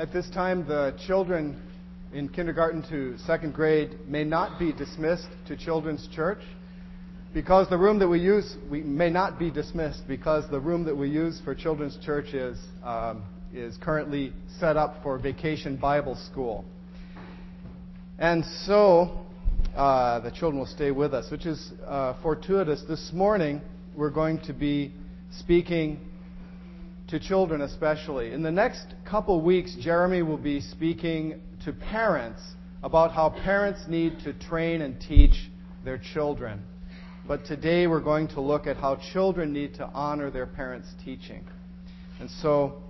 At this time, the children in kindergarten to second grade may not be dismissed to Children's Church because the room that we use we may not be dismissed because the room that we use for Children's Church is um, is currently set up for Vacation Bible School, and so uh, the children will stay with us, which is uh, fortuitous. This morning we're going to be speaking to children especially. In the next couple weeks, Jeremy will be speaking to parents about how parents need to train and teach their children. But today we're going to look at how children need to honor their parents' teaching. And so,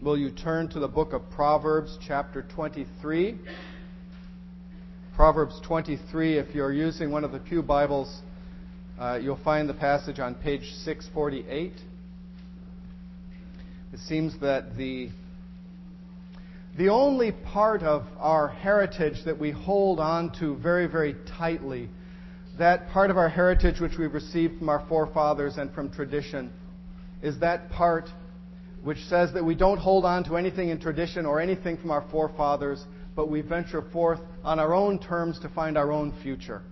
will you turn to the book of Proverbs, chapter 23? Proverbs 23, if you're using one of the Pew Bibles, uh, you'll find the passage on page 648. It seems that the the only part of our heritage that we hold on to very, very tightly, that part of our heritage which we've received from our forefathers and from tradition, is that part which says that we don't hold on to anything in tradition or anything from our forefathers, but we venture forth on our own terms to find our own future.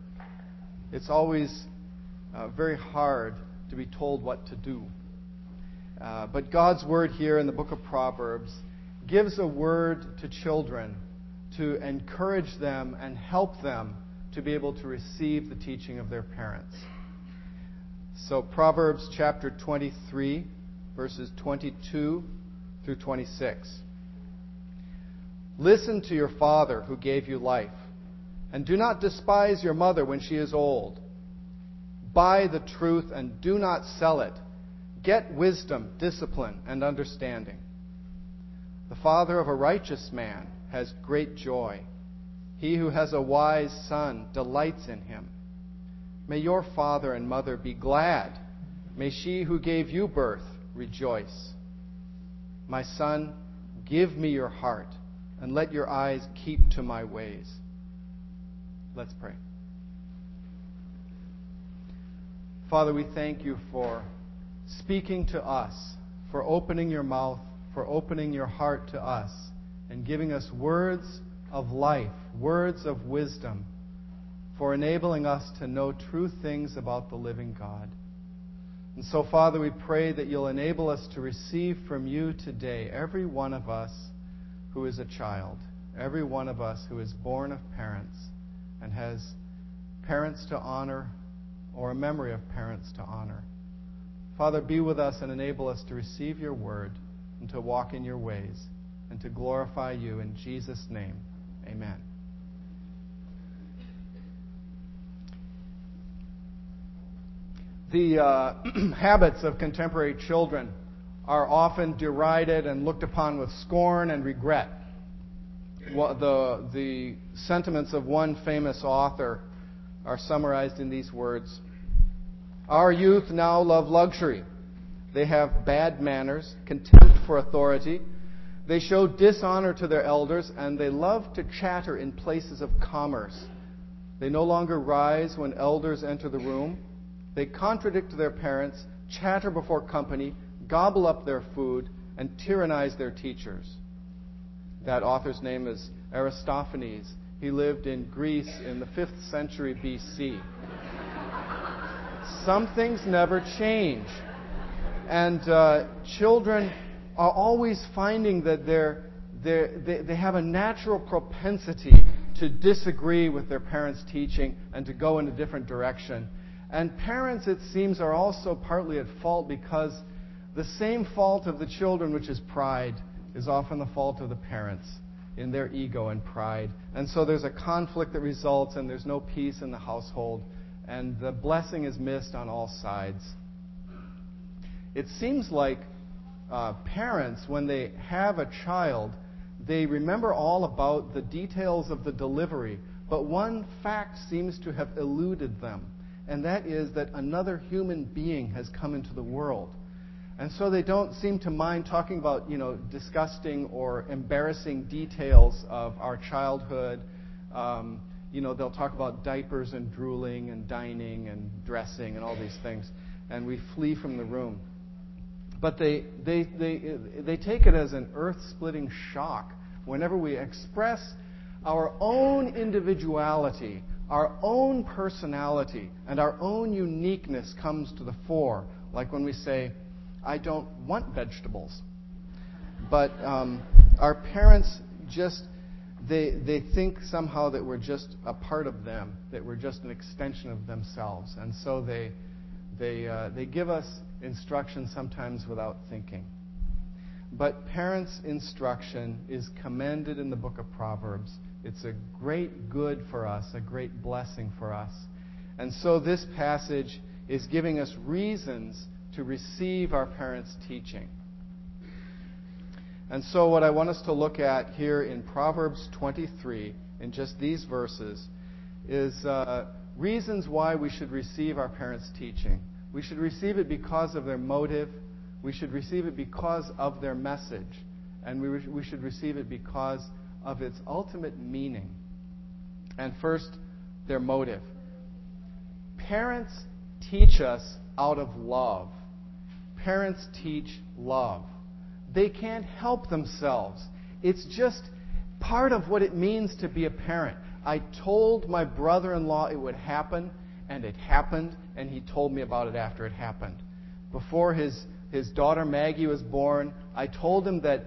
It's always uh, very hard to be told what to do. Uh, but God's word here in the book of Proverbs gives a word to children to encourage them and help them to be able to receive the teaching of their parents. So, Proverbs chapter 23, verses 22 through 26. Listen to your father who gave you life, and do not despise your mother when she is old. Buy the truth and do not sell it Get wisdom, discipline, and understanding. The father of a righteous man has great joy. He who has a wise son delights in him. May your father and mother be glad. May she who gave you birth rejoice. My son, give me your heart, and let your eyes keep to my ways. Let's pray. Father, we thank you for speaking to us, for opening your mouth, for opening your heart to us, and giving us words of life, words of wisdom, for enabling us to know true things about the living God. And so, Father, we pray that you'll enable us to receive from you today, every one of us who is a child, every one of us who is born of parents and has parents to honor or a memory of parents to honor. Father, be with us and enable us to receive your word and to walk in your ways and to glorify you in Jesus' name. Amen. The uh, habits of contemporary children are often derided and looked upon with scorn and regret. The, the sentiments of one famous author are summarized in these words our youth now love luxury. They have bad manners, contempt for authority. They show dishonor to their elders, and they love to chatter in places of commerce. They no longer rise when elders enter the room. They contradict their parents, chatter before company, gobble up their food, and tyrannize their teachers. That author's name is Aristophanes. He lived in Greece in the 5th century BC some things never change. And uh, children are always finding that they're, they're, they, they have a natural propensity to disagree with their parents' teaching and to go in a different direction. And parents, it seems, are also partly at fault because the same fault of the children, which is pride, is often the fault of the parents in their ego and pride. And so there's a conflict that results, and there's no peace in the household and the blessing is missed on all sides. It seems like uh, parents, when they have a child, they remember all about the details of the delivery, but one fact seems to have eluded them, and that is that another human being has come into the world. And so they don't seem to mind talking about, you know, disgusting or embarrassing details of our childhood. Um, you know, they'll talk about diapers and drooling and dining and dressing and all these things, and we flee from the room. But they, they, they, they take it as an earth splitting shock whenever we express our own individuality, our own personality, and our own uniqueness comes to the fore. Like when we say, I don't want vegetables. But um, our parents just, they, they think somehow that we're just a part of them, that we're just an extension of themselves. And so they, they, uh, they give us instruction sometimes without thinking. But parents' instruction is commended in the book of Proverbs. It's a great good for us, a great blessing for us. And so this passage is giving us reasons to receive our parents' teaching. And so, what I want us to look at here in Proverbs 23, in just these verses, is uh, reasons why we should receive our parents' teaching. We should receive it because of their motive. We should receive it because of their message. And we, re- we should receive it because of its ultimate meaning. And first, their motive. Parents teach us out of love. Parents teach love. They can't help themselves. It's just part of what it means to be a parent. I told my brother in law it would happen, and it happened, and he told me about it after it happened. Before his, his daughter Maggie was born, I told him that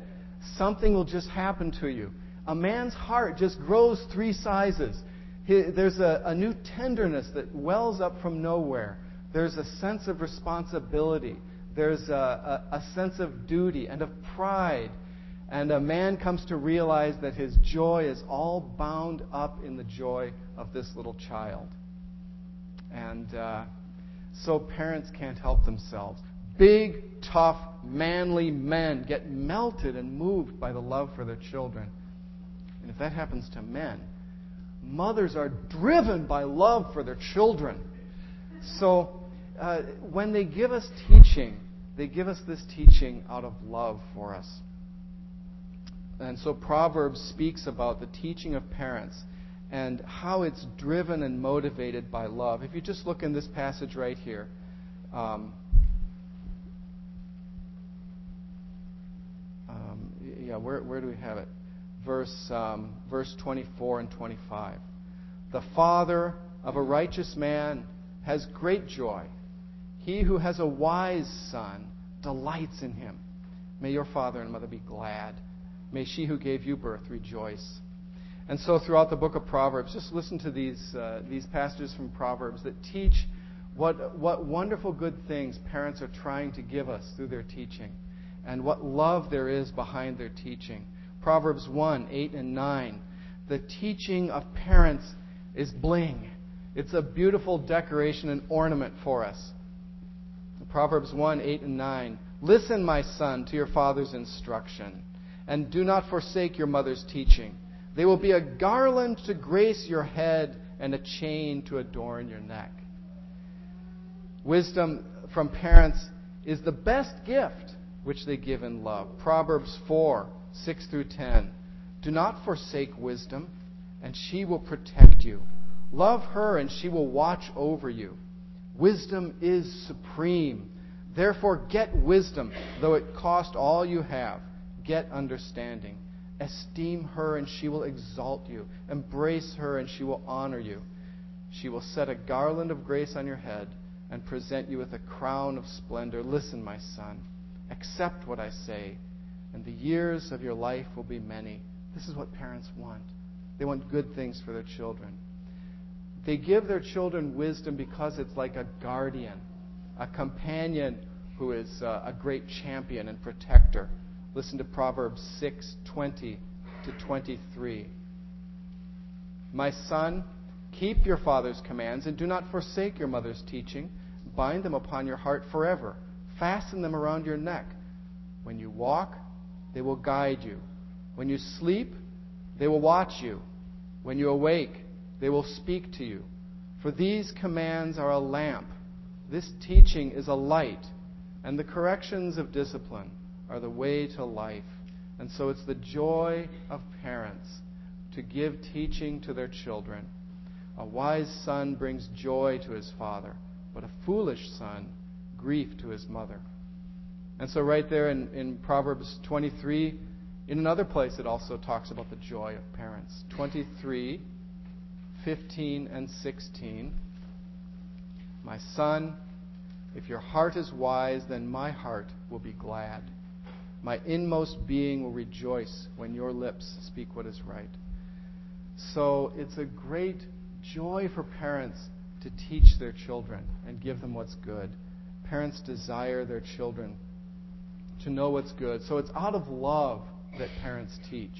something will just happen to you. A man's heart just grows three sizes. There's a, a new tenderness that wells up from nowhere. There's a sense of responsibility. There's a, a, a sense of duty and of pride. And a man comes to realize that his joy is all bound up in the joy of this little child. And uh, so parents can't help themselves. Big, tough, manly men get melted and moved by the love for their children. And if that happens to men, mothers are driven by love for their children. So uh, when they give us teaching, they give us this teaching out of love for us. And so Proverbs speaks about the teaching of parents and how it's driven and motivated by love. If you just look in this passage right here, um, um, yeah, where, where do we have it? Verse, um, verse 24 and 25. The father of a righteous man has great joy. He who has a wise son delights in him. May your father and mother be glad. May she who gave you birth rejoice. And so, throughout the book of Proverbs, just listen to these, uh, these passages from Proverbs that teach what, what wonderful good things parents are trying to give us through their teaching and what love there is behind their teaching. Proverbs 1 8 and 9. The teaching of parents is bling, it's a beautiful decoration and ornament for us. Proverbs 1 8 and 9. Listen, my son, to your father's instruction, and do not forsake your mother's teaching they will be a garland to grace your head and a chain to adorn your neck. Wisdom from parents is the best gift which they give in love. Proverbs 4 6 through 10. Do not forsake wisdom, and she will protect you. Love her, and she will watch over you. Wisdom is supreme. Therefore, get wisdom, though it cost all you have. Get understanding. Esteem her, and she will exalt you. Embrace her, and she will honor you. She will set a garland of grace on your head and present you with a crown of splendor. Listen, my son, accept what I say, and the years of your life will be many. This is what parents want. They want good things for their children. They give their children wisdom because it's like a guardian, a companion who is uh, a great champion and protector. Listen to Proverbs 6:20 to 23. My son, keep your father's commands and do not forsake your mother's teaching. Bind them upon your heart forever. Fasten them around your neck. When you walk, they will guide you. When you sleep, they will watch you. When you awake, they will speak to you. For these commands are a lamp. This teaching is a light, and the corrections of discipline are the way to life. And so it's the joy of parents to give teaching to their children. A wise son brings joy to his father, but a foolish son, grief to his mother. And so, right there in, in Proverbs 23, in another place, it also talks about the joy of parents. 23, 15, and 16. My son, if your heart is wise, then my heart will be glad. My inmost being will rejoice when your lips speak what is right. So it's a great joy for parents to teach their children and give them what's good. Parents desire their children to know what's good. So it's out of love that parents teach.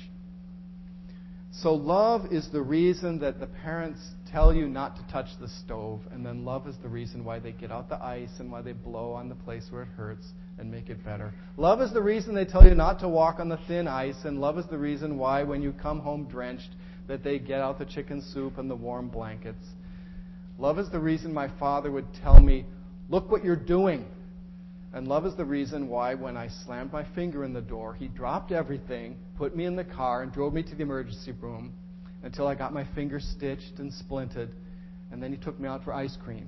So love is the reason that the parents tell you not to touch the stove, and then love is the reason why they get out the ice and why they blow on the place where it hurts and make it better. Love is the reason they tell you not to walk on the thin ice, and love is the reason why when you come home drenched that they get out the chicken soup and the warm blankets. Love is the reason my father would tell me, "Look what you're doing." And love is the reason why, when I slammed my finger in the door, he dropped everything, put me in the car, and drove me to the emergency room until I got my finger stitched and splinted, and then he took me out for ice cream.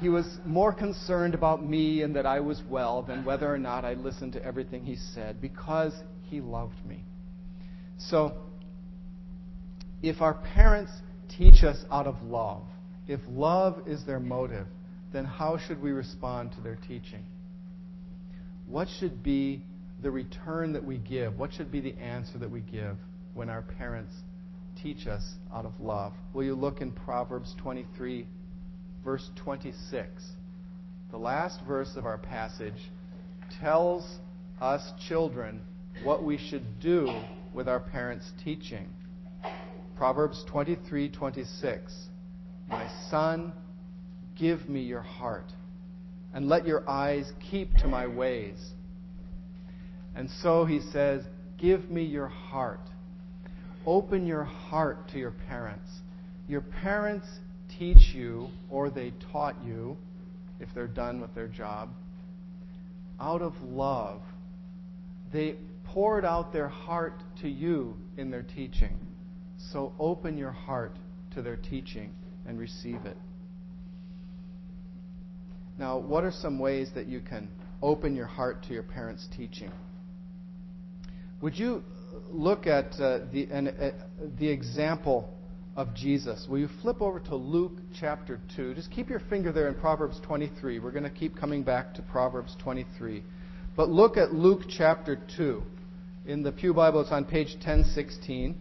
he was more concerned about me and that I was well than whether or not I listened to everything he said because he loved me. So, if our parents teach us out of love, if love is their motive, then how should we respond to their teaching? What should be the return that we give? What should be the answer that we give when our parents teach us out of love? Will you look in Proverbs 23, verse 26? The last verse of our passage tells us children what we should do with our parents' teaching. Proverbs 23:26 My son Give me your heart, and let your eyes keep to my ways. And so he says, Give me your heart. Open your heart to your parents. Your parents teach you, or they taught you, if they're done with their job, out of love. They poured out their heart to you in their teaching. So open your heart to their teaching and receive it. Now, what are some ways that you can open your heart to your parents' teaching? Would you look at uh, the, an, uh, the example of Jesus? Will you flip over to Luke chapter 2? Just keep your finger there in Proverbs 23. We're going to keep coming back to Proverbs 23. But look at Luke chapter 2. In the Pew Bible, it's on page 1016.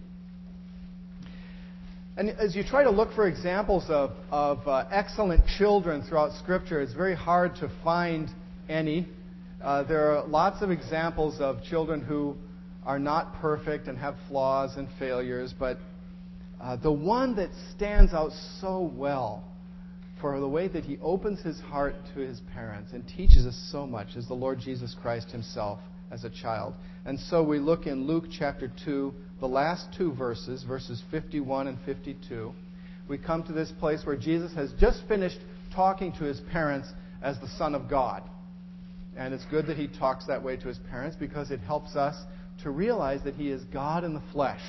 And as you try to look for examples of, of uh, excellent children throughout Scripture, it's very hard to find any. Uh, there are lots of examples of children who are not perfect and have flaws and failures, but uh, the one that stands out so well for the way that he opens his heart to his parents and teaches us so much is the Lord Jesus Christ himself as a child. And so we look in Luke chapter 2, the last two verses, verses 51 and 52, we come to this place where Jesus has just finished talking to his parents as the Son of God. And it's good that he talks that way to his parents because it helps us to realize that he is God in the flesh.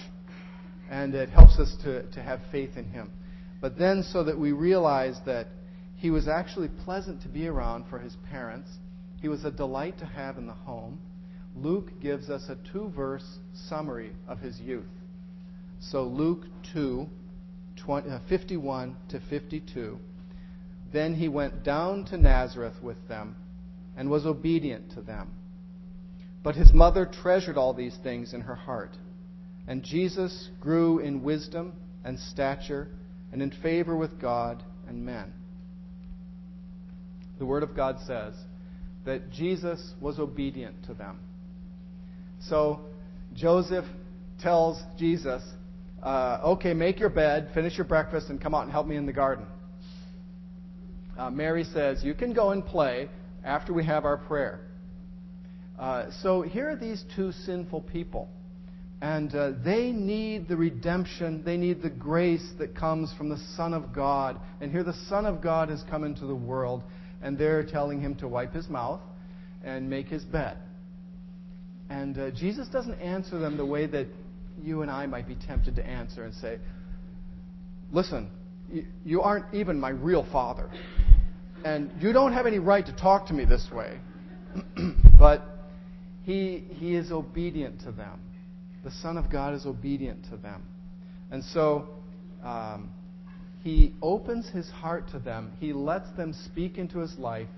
And it helps us to, to have faith in him. But then, so that we realize that he was actually pleasant to be around for his parents, he was a delight to have in the home Luke gives us a two verse summary of his youth. So, Luke 2, 20, uh, 51 to 52. Then he went down to Nazareth with them and was obedient to them. But his mother treasured all these things in her heart. And Jesus grew in wisdom and stature and in favor with God and men. The Word of God says that Jesus was obedient to them. So Joseph tells Jesus, uh, okay, make your bed, finish your breakfast, and come out and help me in the garden. Uh, Mary says, you can go and play after we have our prayer. Uh, so here are these two sinful people. And uh, they need the redemption, they need the grace that comes from the Son of God. And here the Son of God has come into the world, and they're telling him to wipe his mouth and make his bed. And uh, Jesus doesn't answer them the way that you and I might be tempted to answer and say, Listen, you, you aren't even my real father. And you don't have any right to talk to me this way. but he, he is obedient to them. The Son of God is obedient to them. And so um, he opens his heart to them. He lets them speak into his life.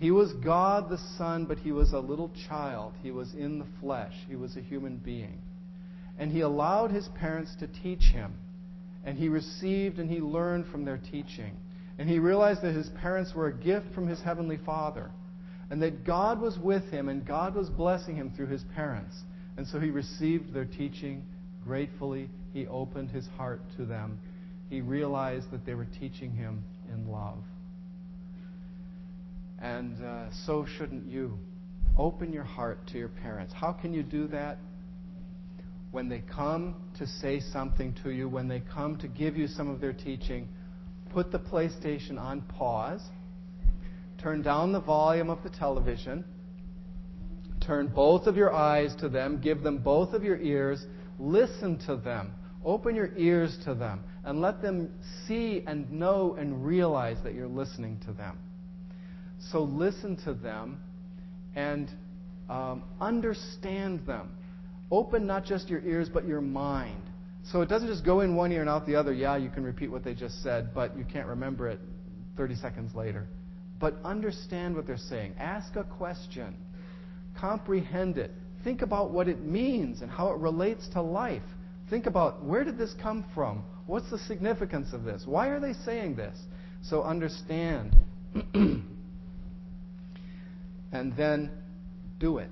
He was God the Son, but he was a little child. He was in the flesh. He was a human being. And he allowed his parents to teach him. And he received and he learned from their teaching. And he realized that his parents were a gift from his heavenly Father. And that God was with him and God was blessing him through his parents. And so he received their teaching gratefully. He opened his heart to them. He realized that they were teaching him in love. And uh, so shouldn't you. Open your heart to your parents. How can you do that? When they come to say something to you, when they come to give you some of their teaching, put the PlayStation on pause, turn down the volume of the television, turn both of your eyes to them, give them both of your ears, listen to them, open your ears to them, and let them see and know and realize that you're listening to them. So listen to them and um, understand them. Open not just your ears, but your mind. So it doesn't just go in one ear and out the other. Yeah, you can repeat what they just said, but you can't remember it 30 seconds later. But understand what they're saying. Ask a question. Comprehend it. Think about what it means and how it relates to life. Think about where did this come from? What's the significance of this? Why are they saying this? So understand. and then do it.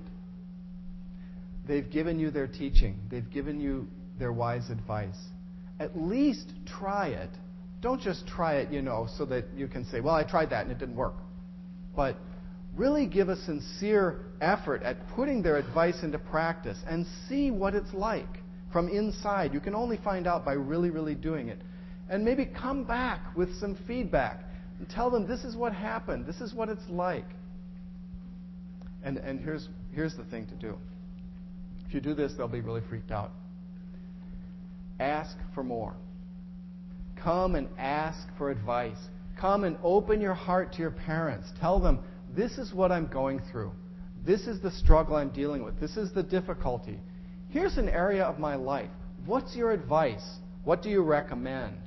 They've given you their teaching, they've given you their wise advice. At least try it. Don't just try it, you know, so that you can say, well, I tried that and it didn't work. But really give a sincere effort at putting their advice into practice and see what it's like from inside. You can only find out by really, really doing it. And maybe come back with some feedback and tell them this is what happened, this is what it's like. And, and here's, here's the thing to do. If you do this, they'll be really freaked out. Ask for more. Come and ask for advice. Come and open your heart to your parents. Tell them, this is what I'm going through. This is the struggle I'm dealing with. This is the difficulty. Here's an area of my life. What's your advice? What do you recommend?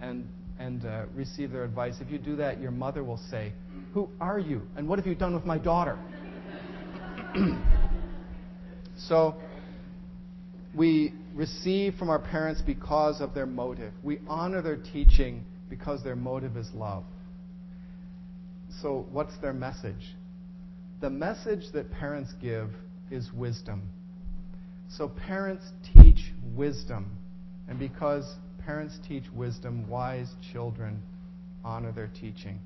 And, and uh, receive their advice. If you do that, your mother will say, Who are you? And what have you done with my daughter? so, we receive from our parents because of their motive. We honor their teaching because their motive is love. So, what's their message? The message that parents give is wisdom. So, parents teach wisdom. And because parents teach wisdom, wise children honor their teaching.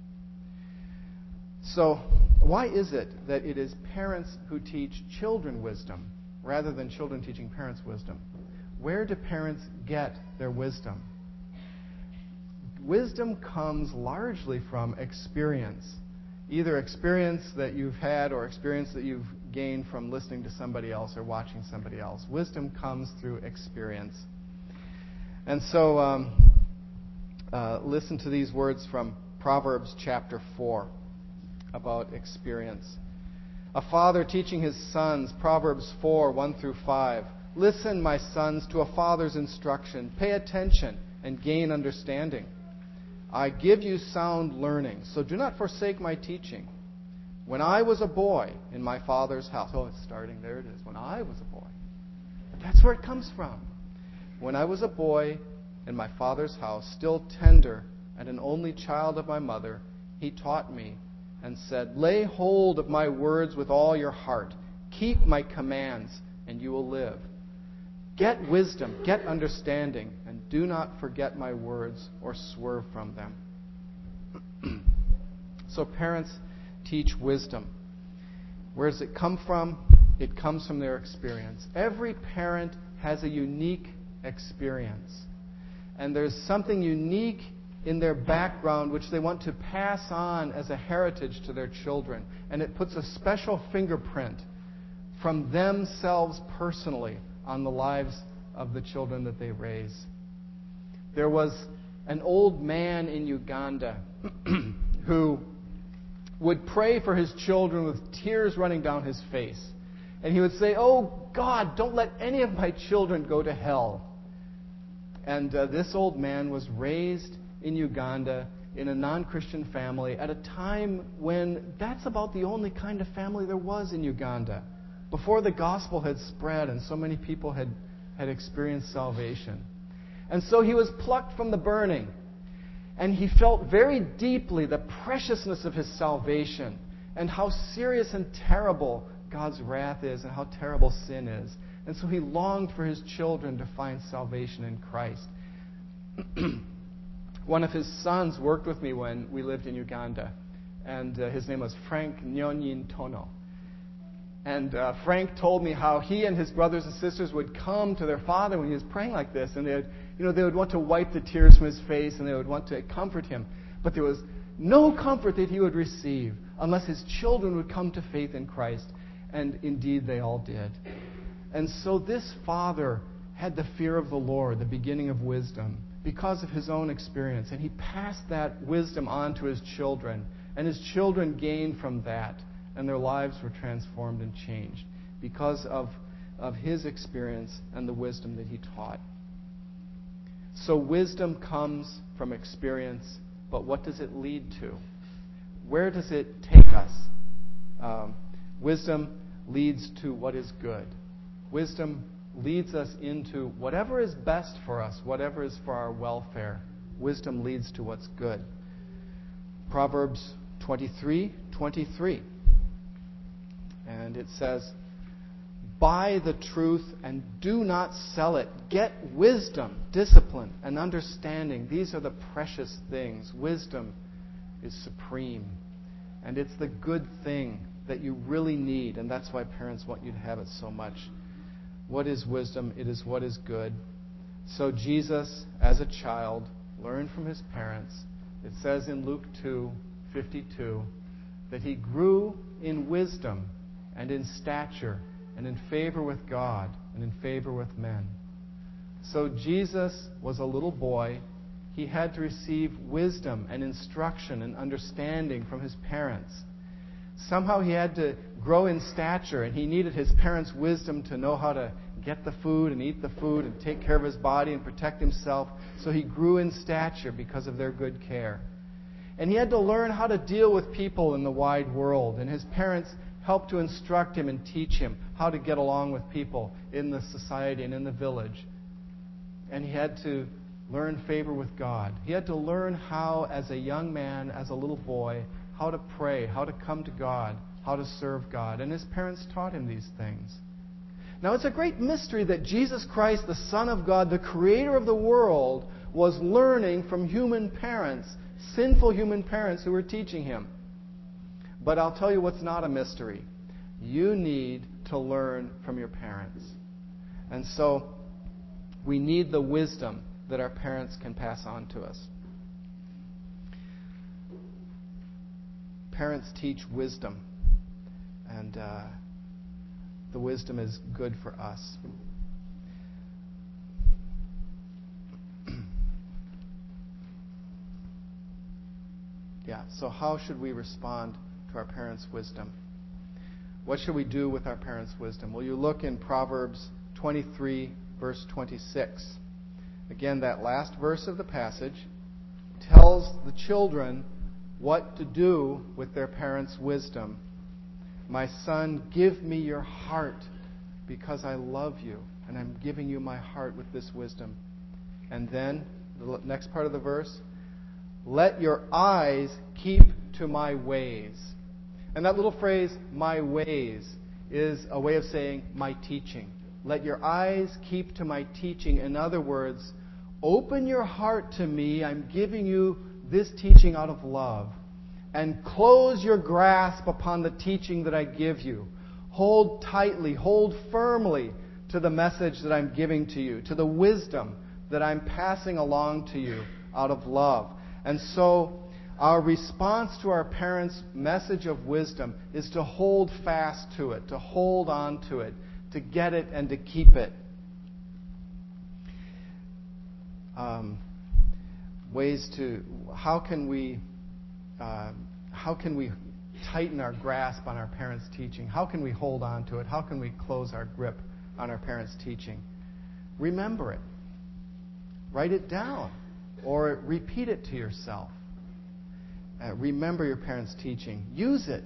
So, why is it that it is parents who teach children wisdom rather than children teaching parents wisdom? Where do parents get their wisdom? Wisdom comes largely from experience. Either experience that you've had or experience that you've gained from listening to somebody else or watching somebody else. Wisdom comes through experience. And so, um, uh, listen to these words from Proverbs chapter 4 about experience. A father teaching his sons, Proverbs 4 1 through 5. Listen, my sons, to a father's instruction. Pay attention and gain understanding. I give you sound learning, so do not forsake my teaching. When I was a boy in my father's house, oh, it's starting, there it is. When I was a boy. That's where it comes from. When I was a boy in my father's house, still tender and an only child of my mother, he taught me and said, Lay hold of my words with all your heart. Keep my commands, and you will live. Get wisdom, get understanding, and do not forget my words or swerve from them. so, parents teach wisdom. Where does it come from? It comes from their experience. Every parent has a unique experience. And there's something unique in their background which they want to pass on as a heritage to their children. And it puts a special fingerprint from themselves personally on the lives of the children that they raise. There was an old man in Uganda who would pray for his children with tears running down his face. And he would say, Oh God, don't let any of my children go to hell. And uh, this old man was raised in Uganda in a non Christian family at a time when that's about the only kind of family there was in Uganda. Before the gospel had spread and so many people had, had experienced salvation. And so he was plucked from the burning. And he felt very deeply the preciousness of his salvation and how serious and terrible God's wrath is and how terrible sin is. And so he longed for his children to find salvation in Christ. One of his sons worked with me when we lived in Uganda, and uh, his name was Frank Nyonyin Tono. And uh, Frank told me how he and his brothers and sisters would come to their father when he was praying like this, and they would, you know, they would want to wipe the tears from his face, and they would want to comfort him. But there was no comfort that he would receive unless his children would come to faith in Christ. And indeed, they all did. And so this father had the fear of the Lord, the beginning of wisdom, because of his own experience. And he passed that wisdom on to his children. And his children gained from that and their lives were transformed and changed because of, of his experience and the wisdom that he taught. So, wisdom comes from experience, but what does it lead to? Where does it take us? Um, wisdom leads to what is good. Wisdom leads us into whatever is best for us, whatever is for our welfare. Wisdom leads to what's good. Proverbs 23 23. And it says, Buy the truth and do not sell it. Get wisdom, discipline, and understanding. These are the precious things. Wisdom is supreme. And it's the good thing that you really need. And that's why parents want you to have it so much. What is wisdom? It is what is good. So Jesus, as a child, learned from his parents. It says in Luke 2 52 that he grew in wisdom and in stature and in favor with God and in favor with men. So Jesus was a little boy. He had to receive wisdom and instruction and understanding from his parents. Somehow he had to grow in stature, and he needed his parents' wisdom to know how to get the food and eat the food and take care of his body and protect himself. So he grew in stature because of their good care. And he had to learn how to deal with people in the wide world. And his parents helped to instruct him and teach him how to get along with people in the society and in the village. And he had to learn favor with God. He had to learn how, as a young man, as a little boy, how to pray, how to come to God, how to serve God. And his parents taught him these things. Now, it's a great mystery that Jesus Christ, the Son of God, the creator of the world, was learning from human parents, sinful human parents who were teaching him. But I'll tell you what's not a mystery. You need to learn from your parents. And so we need the wisdom that our parents can pass on to us. Parents teach wisdom, and uh, the wisdom is good for us. yeah, so how should we respond to our parents' wisdom. What should we do with our parents' wisdom? Well, you look in Proverbs 23, verse 26. Again, that last verse of the passage tells the children what to do with their parents' wisdom. My son, give me your heart because I love you, and I'm giving you my heart with this wisdom. And then, the next part of the verse, let your eyes keep to my ways. And that little phrase, my ways, is a way of saying my teaching. Let your eyes keep to my teaching. In other words, open your heart to me. I'm giving you this teaching out of love. And close your grasp upon the teaching that I give you. Hold tightly, hold firmly to the message that I'm giving to you, to the wisdom that I'm passing along to you out of love. And so, our response to our parents' message of wisdom is to hold fast to it, to hold on to it, to get it and to keep it. Um, ways to how can we uh, how can we tighten our grasp on our parents' teaching? How can we hold on to it? How can we close our grip on our parents' teaching? Remember it. Write it down or repeat it to yourself. Uh, remember your parents' teaching. Use it.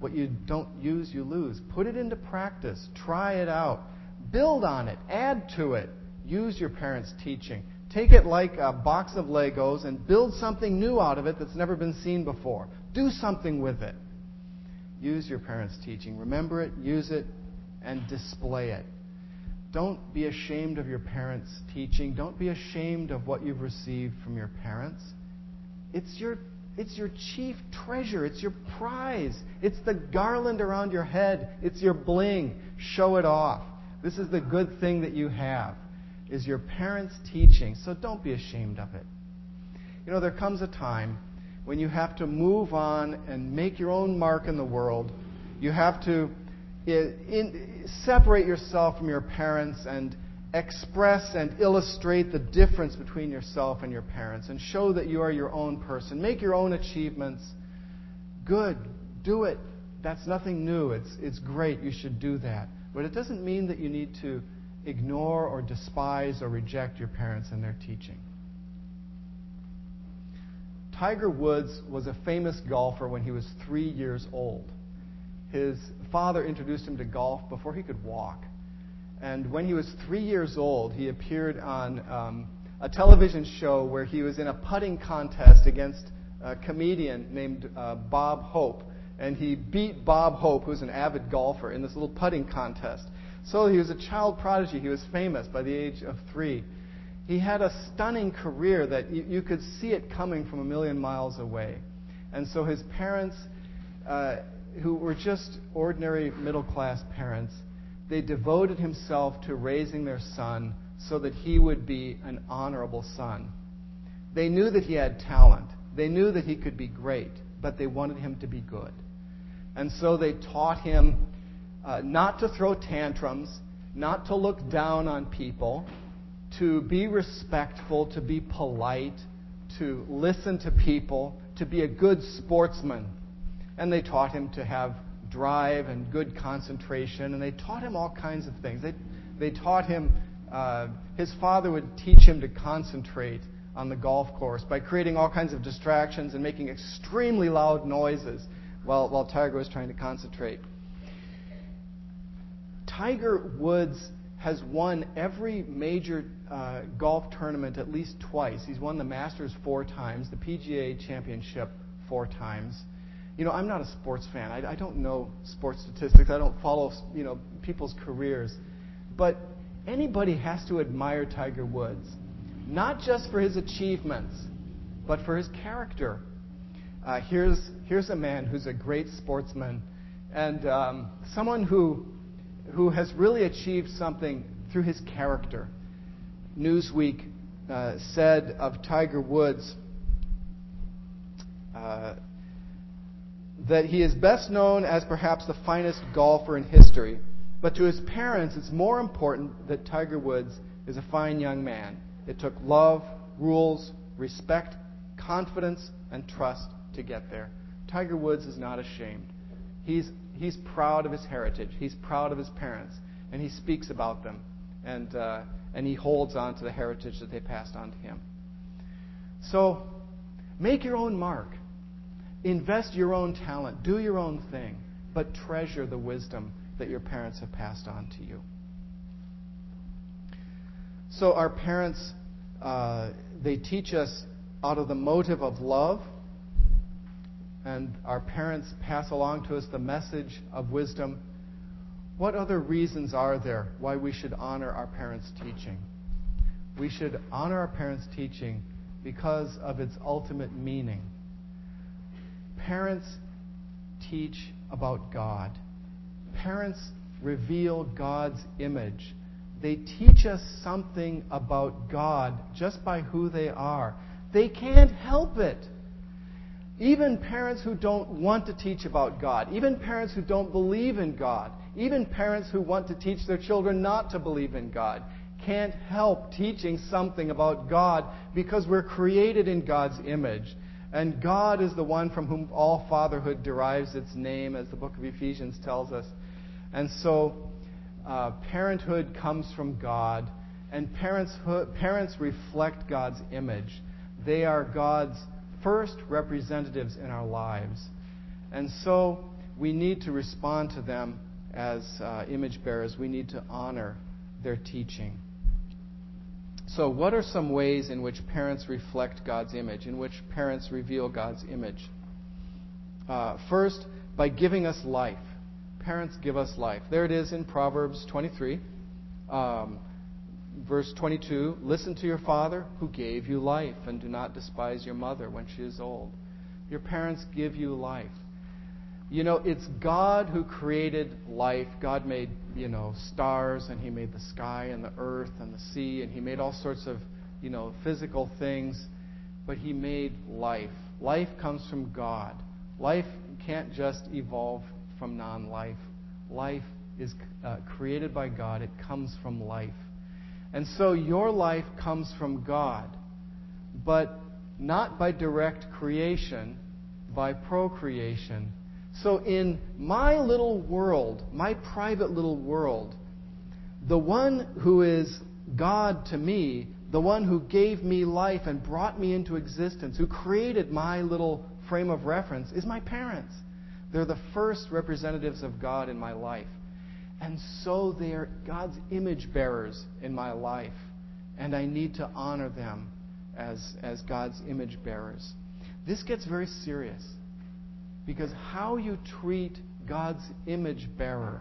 What you don't use, you lose. Put it into practice. Try it out. Build on it. Add to it. Use your parents' teaching. Take it like a box of Legos and build something new out of it that's never been seen before. Do something with it. Use your parents' teaching. Remember it, use it, and display it. Don't be ashamed of your parents' teaching. Don't be ashamed of what you've received from your parents. It's your, it's your chief treasure. It's your prize. It's the garland around your head. It's your bling. Show it off. This is the good thing that you have, is your parents' teaching. So don't be ashamed of it. You know, there comes a time when you have to move on and make your own mark in the world. You have to in, separate yourself from your parents and express and illustrate the difference between yourself and your parents and show that you are your own person. Make your own achievements. Good. Do it. That's nothing new. It's, it's great. You should do that. But it doesn't mean that you need to ignore or despise or reject your parents and their teaching. Tiger Woods was a famous golfer when he was three years old. His father introduced him to golf before he could walk. And when he was three years old, he appeared on um, a television show where he was in a putting contest against a comedian named uh, Bob Hope. And he beat Bob Hope, who was an avid golfer, in this little putting contest. So he was a child prodigy. He was famous by the age of three. He had a stunning career that you, you could see it coming from a million miles away. And so his parents uh, who were just ordinary middle class parents, they devoted himself to raising their son so that he would be an honorable son. They knew that he had talent. They knew that he could be great, but they wanted him to be good. And so they taught him uh, not to throw tantrums, not to look down on people, to be respectful, to be polite, to listen to people, to be a good sportsman and they taught him to have drive and good concentration, and they taught him all kinds of things. They, they taught him, uh, his father would teach him to concentrate on the golf course by creating all kinds of distractions and making extremely loud noises while, while Tiger was trying to concentrate. Tiger Woods has won every major uh, golf tournament at least twice. He's won the Masters four times, the PGA Championship four times you know, I'm not a sports fan. I, I don't know sports statistics. I don't follow, you know, people's careers. But anybody has to admire Tiger Woods, not just for his achievements, but for his character. Uh, here's, here's a man who's a great sportsman and um, someone who, who has really achieved something through his character. Newsweek uh, said of Tiger Woods, uh, that he is best known as perhaps the finest golfer in history, but to his parents, it's more important that Tiger Woods is a fine young man. It took love, rules, respect, confidence, and trust to get there. Tiger Woods is not ashamed. He's, he's proud of his heritage, he's proud of his parents, and he speaks about them, and, uh, and he holds on to the heritage that they passed on to him. So, make your own mark. Invest your own talent, do your own thing, but treasure the wisdom that your parents have passed on to you. So, our parents, uh, they teach us out of the motive of love, and our parents pass along to us the message of wisdom. What other reasons are there why we should honor our parents' teaching? We should honor our parents' teaching because of its ultimate meaning Parents teach about God. Parents reveal God's image. They teach us something about God just by who they are. They can't help it. Even parents who don't want to teach about God, even parents who don't believe in God, even parents who want to teach their children not to believe in God, can't help teaching something about God because we're created in God's image. And God is the one from whom all fatherhood derives its name, as the book of Ephesians tells us. And so, uh, parenthood comes from God, and parents, parents reflect God's image. They are God's first representatives in our lives. And so, we need to respond to them as uh, image bearers. We need to honor their teaching. So, what are some ways in which parents reflect God's image, in which parents reveal God's image? Uh, first, by giving us life. Parents give us life. There it is in Proverbs 23, um, verse 22. Listen to your father who gave you life, and do not despise your mother when she is old. Your parents give you life. You know, it's God who created life. God made, you know, stars and He made the sky and the earth and the sea and He made all sorts of, you know, physical things. But He made life. Life comes from God. Life can't just evolve from non life. Life is uh, created by God, it comes from life. And so your life comes from God, but not by direct creation, by procreation so, in my little world, my private little world, the one who is God to me, the one who gave me life and brought me into existence, who created my little frame of reference, is my parents. They're the first representatives of God in my life. And so they are God's image bearers in my life. And I need to honor them as, as God's image bearers. This gets very serious. Because how you treat God's image bearer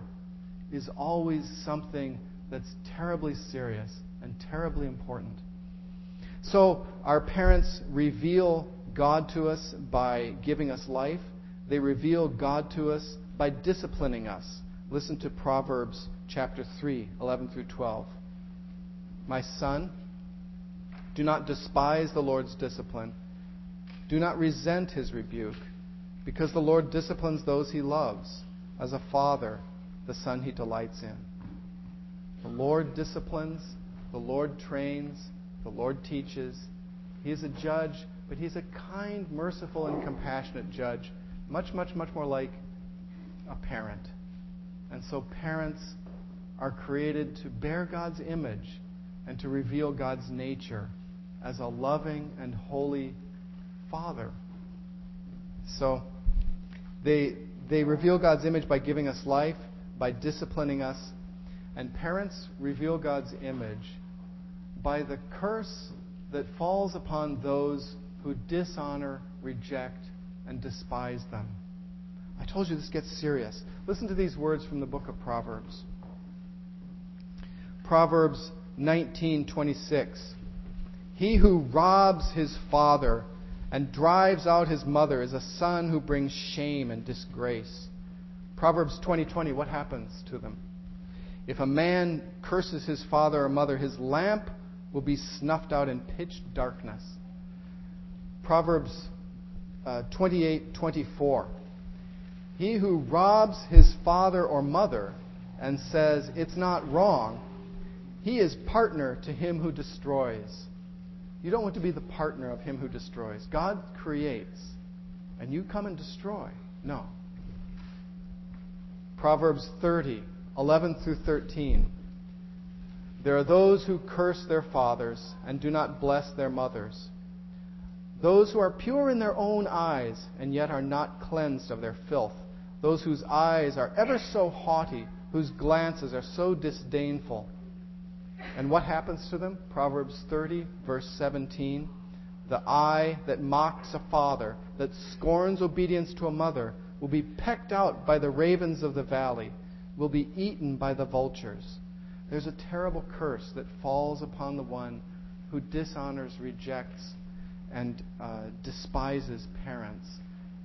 is always something that's terribly serious and terribly important. So, our parents reveal God to us by giving us life. They reveal God to us by disciplining us. Listen to Proverbs chapter 3, 11 through 12. My son, do not despise the Lord's discipline. Do not resent his rebuke because the Lord disciplines those he loves. As a father, the son he delights in. The Lord disciplines, the Lord trains, the Lord teaches. He is a judge, but he's a kind, merciful, and compassionate judge, much, much, much more like a parent. And so parents are created to bear God's image and to reveal God's nature as a loving and holy Father. So, they, they reveal God's image by giving us life, by disciplining us. And parents reveal God's image by the curse that falls upon those who dishonor, reject, and despise them. I told you this gets serious. Listen to these words from the book of Proverbs. Proverbs 19:26 He who robs his father and drives out his mother is a son who brings shame and disgrace. Proverbs 20:20 20, what happens to them? If a man curses his father or mother, his lamp will be snuffed out in pitch darkness. Proverbs 28:24 uh, He who robs his father or mother and says it's not wrong, he is partner to him who destroys. You don't want to be the partner of him who destroys. God creates, and you come and destroy. No. Proverbs 30, 11 through 13. There are those who curse their fathers and do not bless their mothers. Those who are pure in their own eyes and yet are not cleansed of their filth. Those whose eyes are ever so haughty, whose glances are so disdainful. And what happens to them? Proverbs 30, verse 17. The eye that mocks a father, that scorns obedience to a mother, will be pecked out by the ravens of the valley, will be eaten by the vultures. There's a terrible curse that falls upon the one who dishonors, rejects, and uh, despises parents.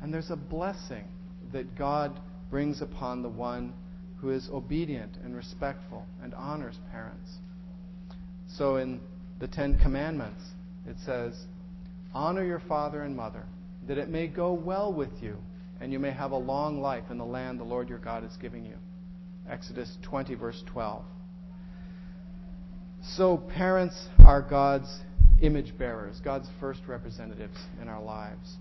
And there's a blessing that God brings upon the one who is obedient and respectful and honors parents. So in the Ten Commandments, it says, Honor your father and mother, that it may go well with you, and you may have a long life in the land the Lord your God is giving you. Exodus 20, verse 12. So, parents are God's image bearers, God's first representatives in our lives.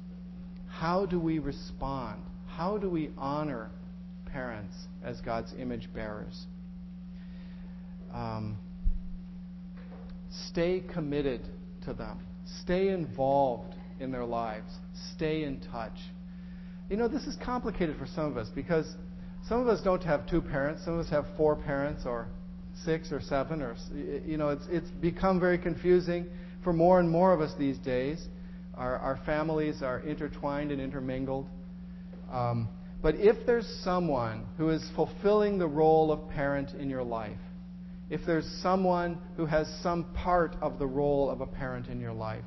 how do we respond? How do we honor parents as God's image bearers? Um, stay committed to them. Stay involved in their lives. Stay in touch. You know, this is complicated for some of us because some of us don't have two parents. Some of us have four parents or six or seven or you know, it's it's become very confusing for more and more of us these days. Our our families are intertwined and intermingled. Um, but if there's someone who is fulfilling the role of parent in your life, if there's someone who has some part of the role of a parent in your life,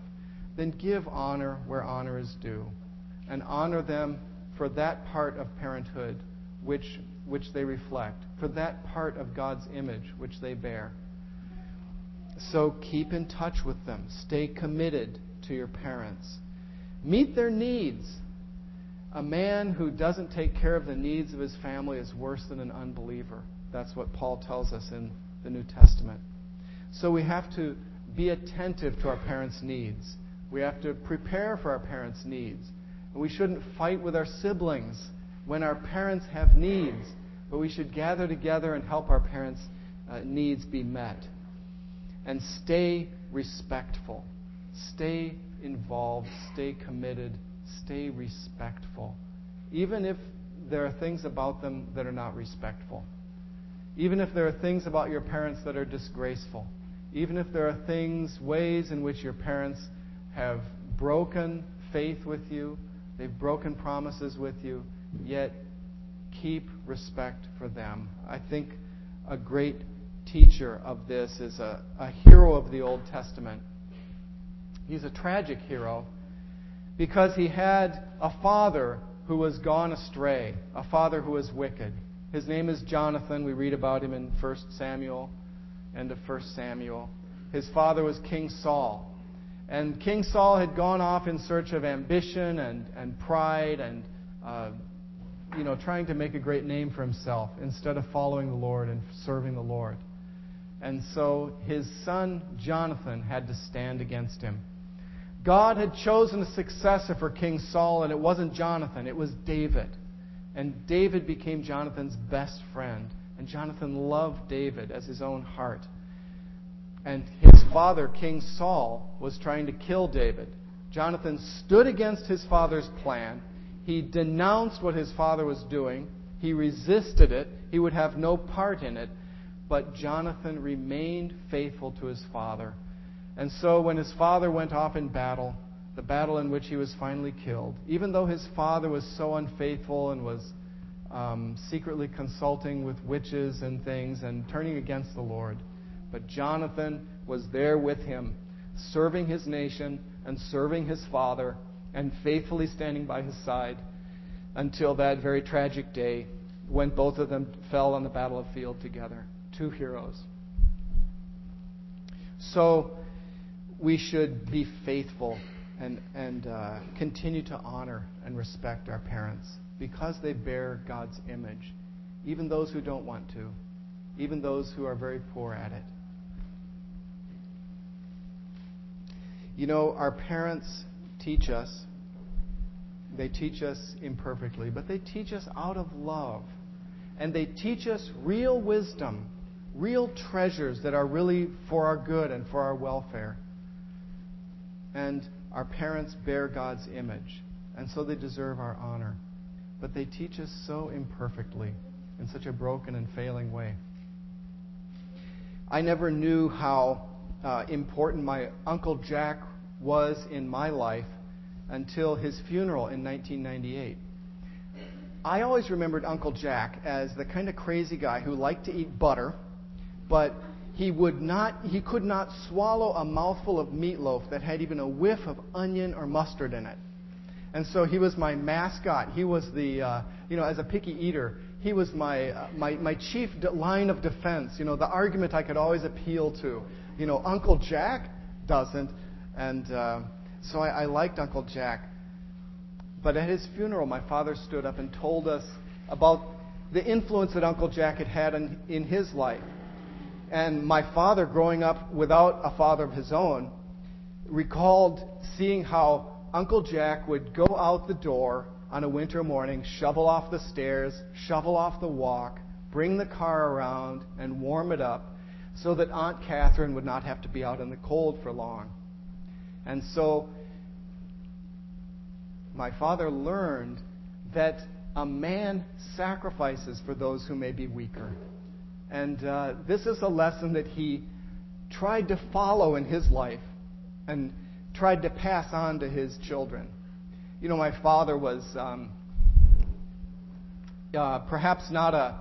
then give honor where honor is due. And honor them for that part of parenthood which, which they reflect, for that part of God's image which they bear. So keep in touch with them. Stay committed to your parents. Meet their needs. A man who doesn't take care of the needs of his family is worse than an unbeliever. That's what Paul tells us in the New Testament. So we have to be attentive to our parents' needs. We have to prepare for our parents' needs. And we shouldn't fight with our siblings when our parents have needs, but we should gather together and help our parents' uh, needs be met. And stay respectful. Stay involved. Stay committed. Stay respectful. Even if there are things about them that are not respectful. Even if there are things about your parents that are disgraceful. Even if there are things, ways in which your parents have broken faith with you, they've broken promises with you, yet keep respect for them. I think a great teacher of this is a, a hero of the Old Testament. He's a tragic hero because he had a father who was gone astray, a father who was wicked. His name is Jonathan. We read about him in 1 Samuel, end of 1 Samuel. His father was King Saul. And King Saul had gone off in search of ambition and, and pride and, uh, you know, trying to make a great name for himself instead of following the Lord and serving the Lord. And so his son Jonathan had to stand against him. God had chosen a successor for King Saul, and it wasn't Jonathan, it was David. And David became Jonathan's best friend. And Jonathan loved David as his own heart. And his father, King Saul, was trying to kill David. Jonathan stood against his father's plan. He denounced what his father was doing. He resisted it. He would have no part in it. But Jonathan remained faithful to his father. And so when his father went off in battle, the battle in which he was finally killed, even though his father was so unfaithful and was um, secretly consulting with witches and things and turning against the Lord. But Jonathan was there with him, serving his nation and serving his father and faithfully standing by his side until that very tragic day when both of them fell on the battlefield together. Two heroes. So we should be faithful and, and uh, continue to honor and respect our parents because they bear God's image, even those who don't want to, even those who are very poor at it. You know, our parents teach us, they teach us imperfectly, but they teach us out of love. And they teach us real wisdom, real treasures that are really for our good and for our welfare. And our parents bear God's image, and so they deserve our honor. But they teach us so imperfectly, in such a broken and failing way. I never knew how uh, important my Uncle Jack was in my life until his funeral in 1998. I always remembered Uncle Jack as the kind of crazy guy who liked to eat butter, but he would not he could not swallow a mouthful of meatloaf that had even a whiff of onion or mustard in it. And so he was my mascot. He was the uh, you know as a picky eater he was my uh, my my chief de- line of defense you know the argument i could always appeal to. You know uncle jack doesn't and uh, so I, I liked uncle jack. But at his funeral my father stood up and told us about the influence that uncle jack had had in, in his life and my father, growing up without a father of his own, recalled seeing how Uncle Jack would go out the door on a winter morning, shovel off the stairs, shovel off the walk, bring the car around, and warm it up so that Aunt Catherine would not have to be out in the cold for long. And so my father learned that a man sacrifices for those who may be weaker. And uh, this is a lesson that he tried to follow in his life and tried to pass on to his children. You know, my father was um, uh, perhaps not a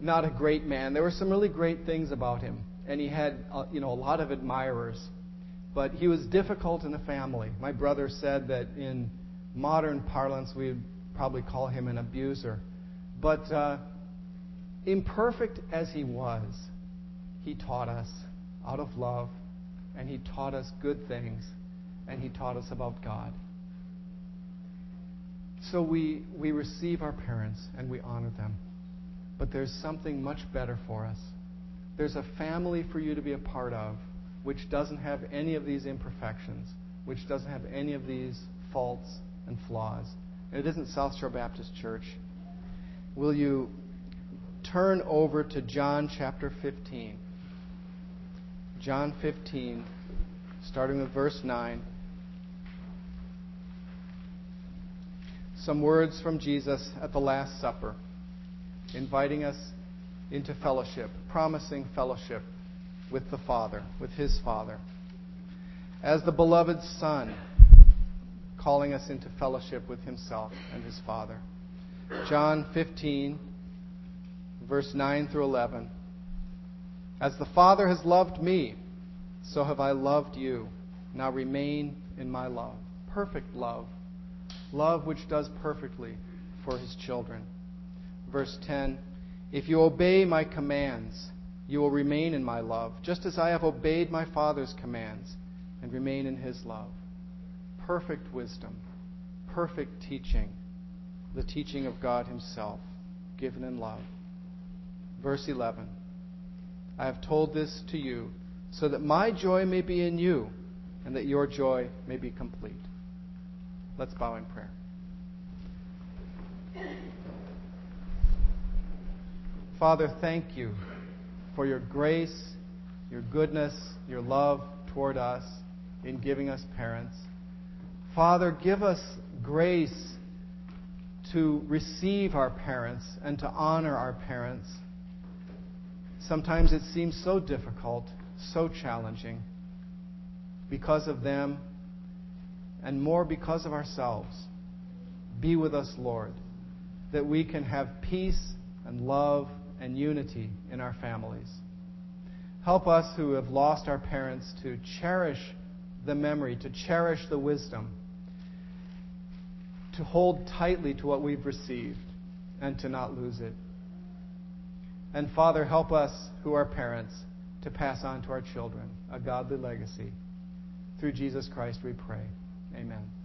not a great man. There were some really great things about him, and he had uh, you know a lot of admirers. But he was difficult in the family. My brother said that in modern parlance, we'd probably call him an abuser. But uh, imperfect as he was, he taught us out of love, and he taught us good things, and he taught us about God. So we, we receive our parents and we honor them. But there's something much better for us. There's a family for you to be a part of which doesn't have any of these imperfections, which doesn't have any of these faults and flaws. And it isn't South Shore Baptist Church. Will you turn over to John chapter 15? John 15, starting with verse 9. Some words from Jesus at the Last Supper inviting us into fellowship, promising fellowship with the Father, with His Father. As the beloved Son, calling us into fellowship with Himself and His Father. John 15, verse 9 through 11. As the Father has loved me, so have I loved you. Now remain in my love. Perfect love. Love which does perfectly for His children verse 10 If you obey my commands, you will remain in my love, just as I have obeyed my Father's commands and remain in his love. Perfect wisdom, perfect teaching, the teaching of God himself, given in love. Verse 11 I have told this to you so that my joy may be in you and that your joy may be complete. Let's bow in prayer. Father, thank you for your grace, your goodness, your love toward us in giving us parents. Father, give us grace to receive our parents and to honor our parents. Sometimes it seems so difficult, so challenging because of them and more because of ourselves. Be with us, Lord, that we can have peace and love and unity in our families. Help us who have lost our parents to cherish the memory, to cherish the wisdom, to hold tightly to what we've received, and to not lose it. And Father, help us who are parents to pass on to our children a godly legacy. Through Jesus Christ we pray. Amen.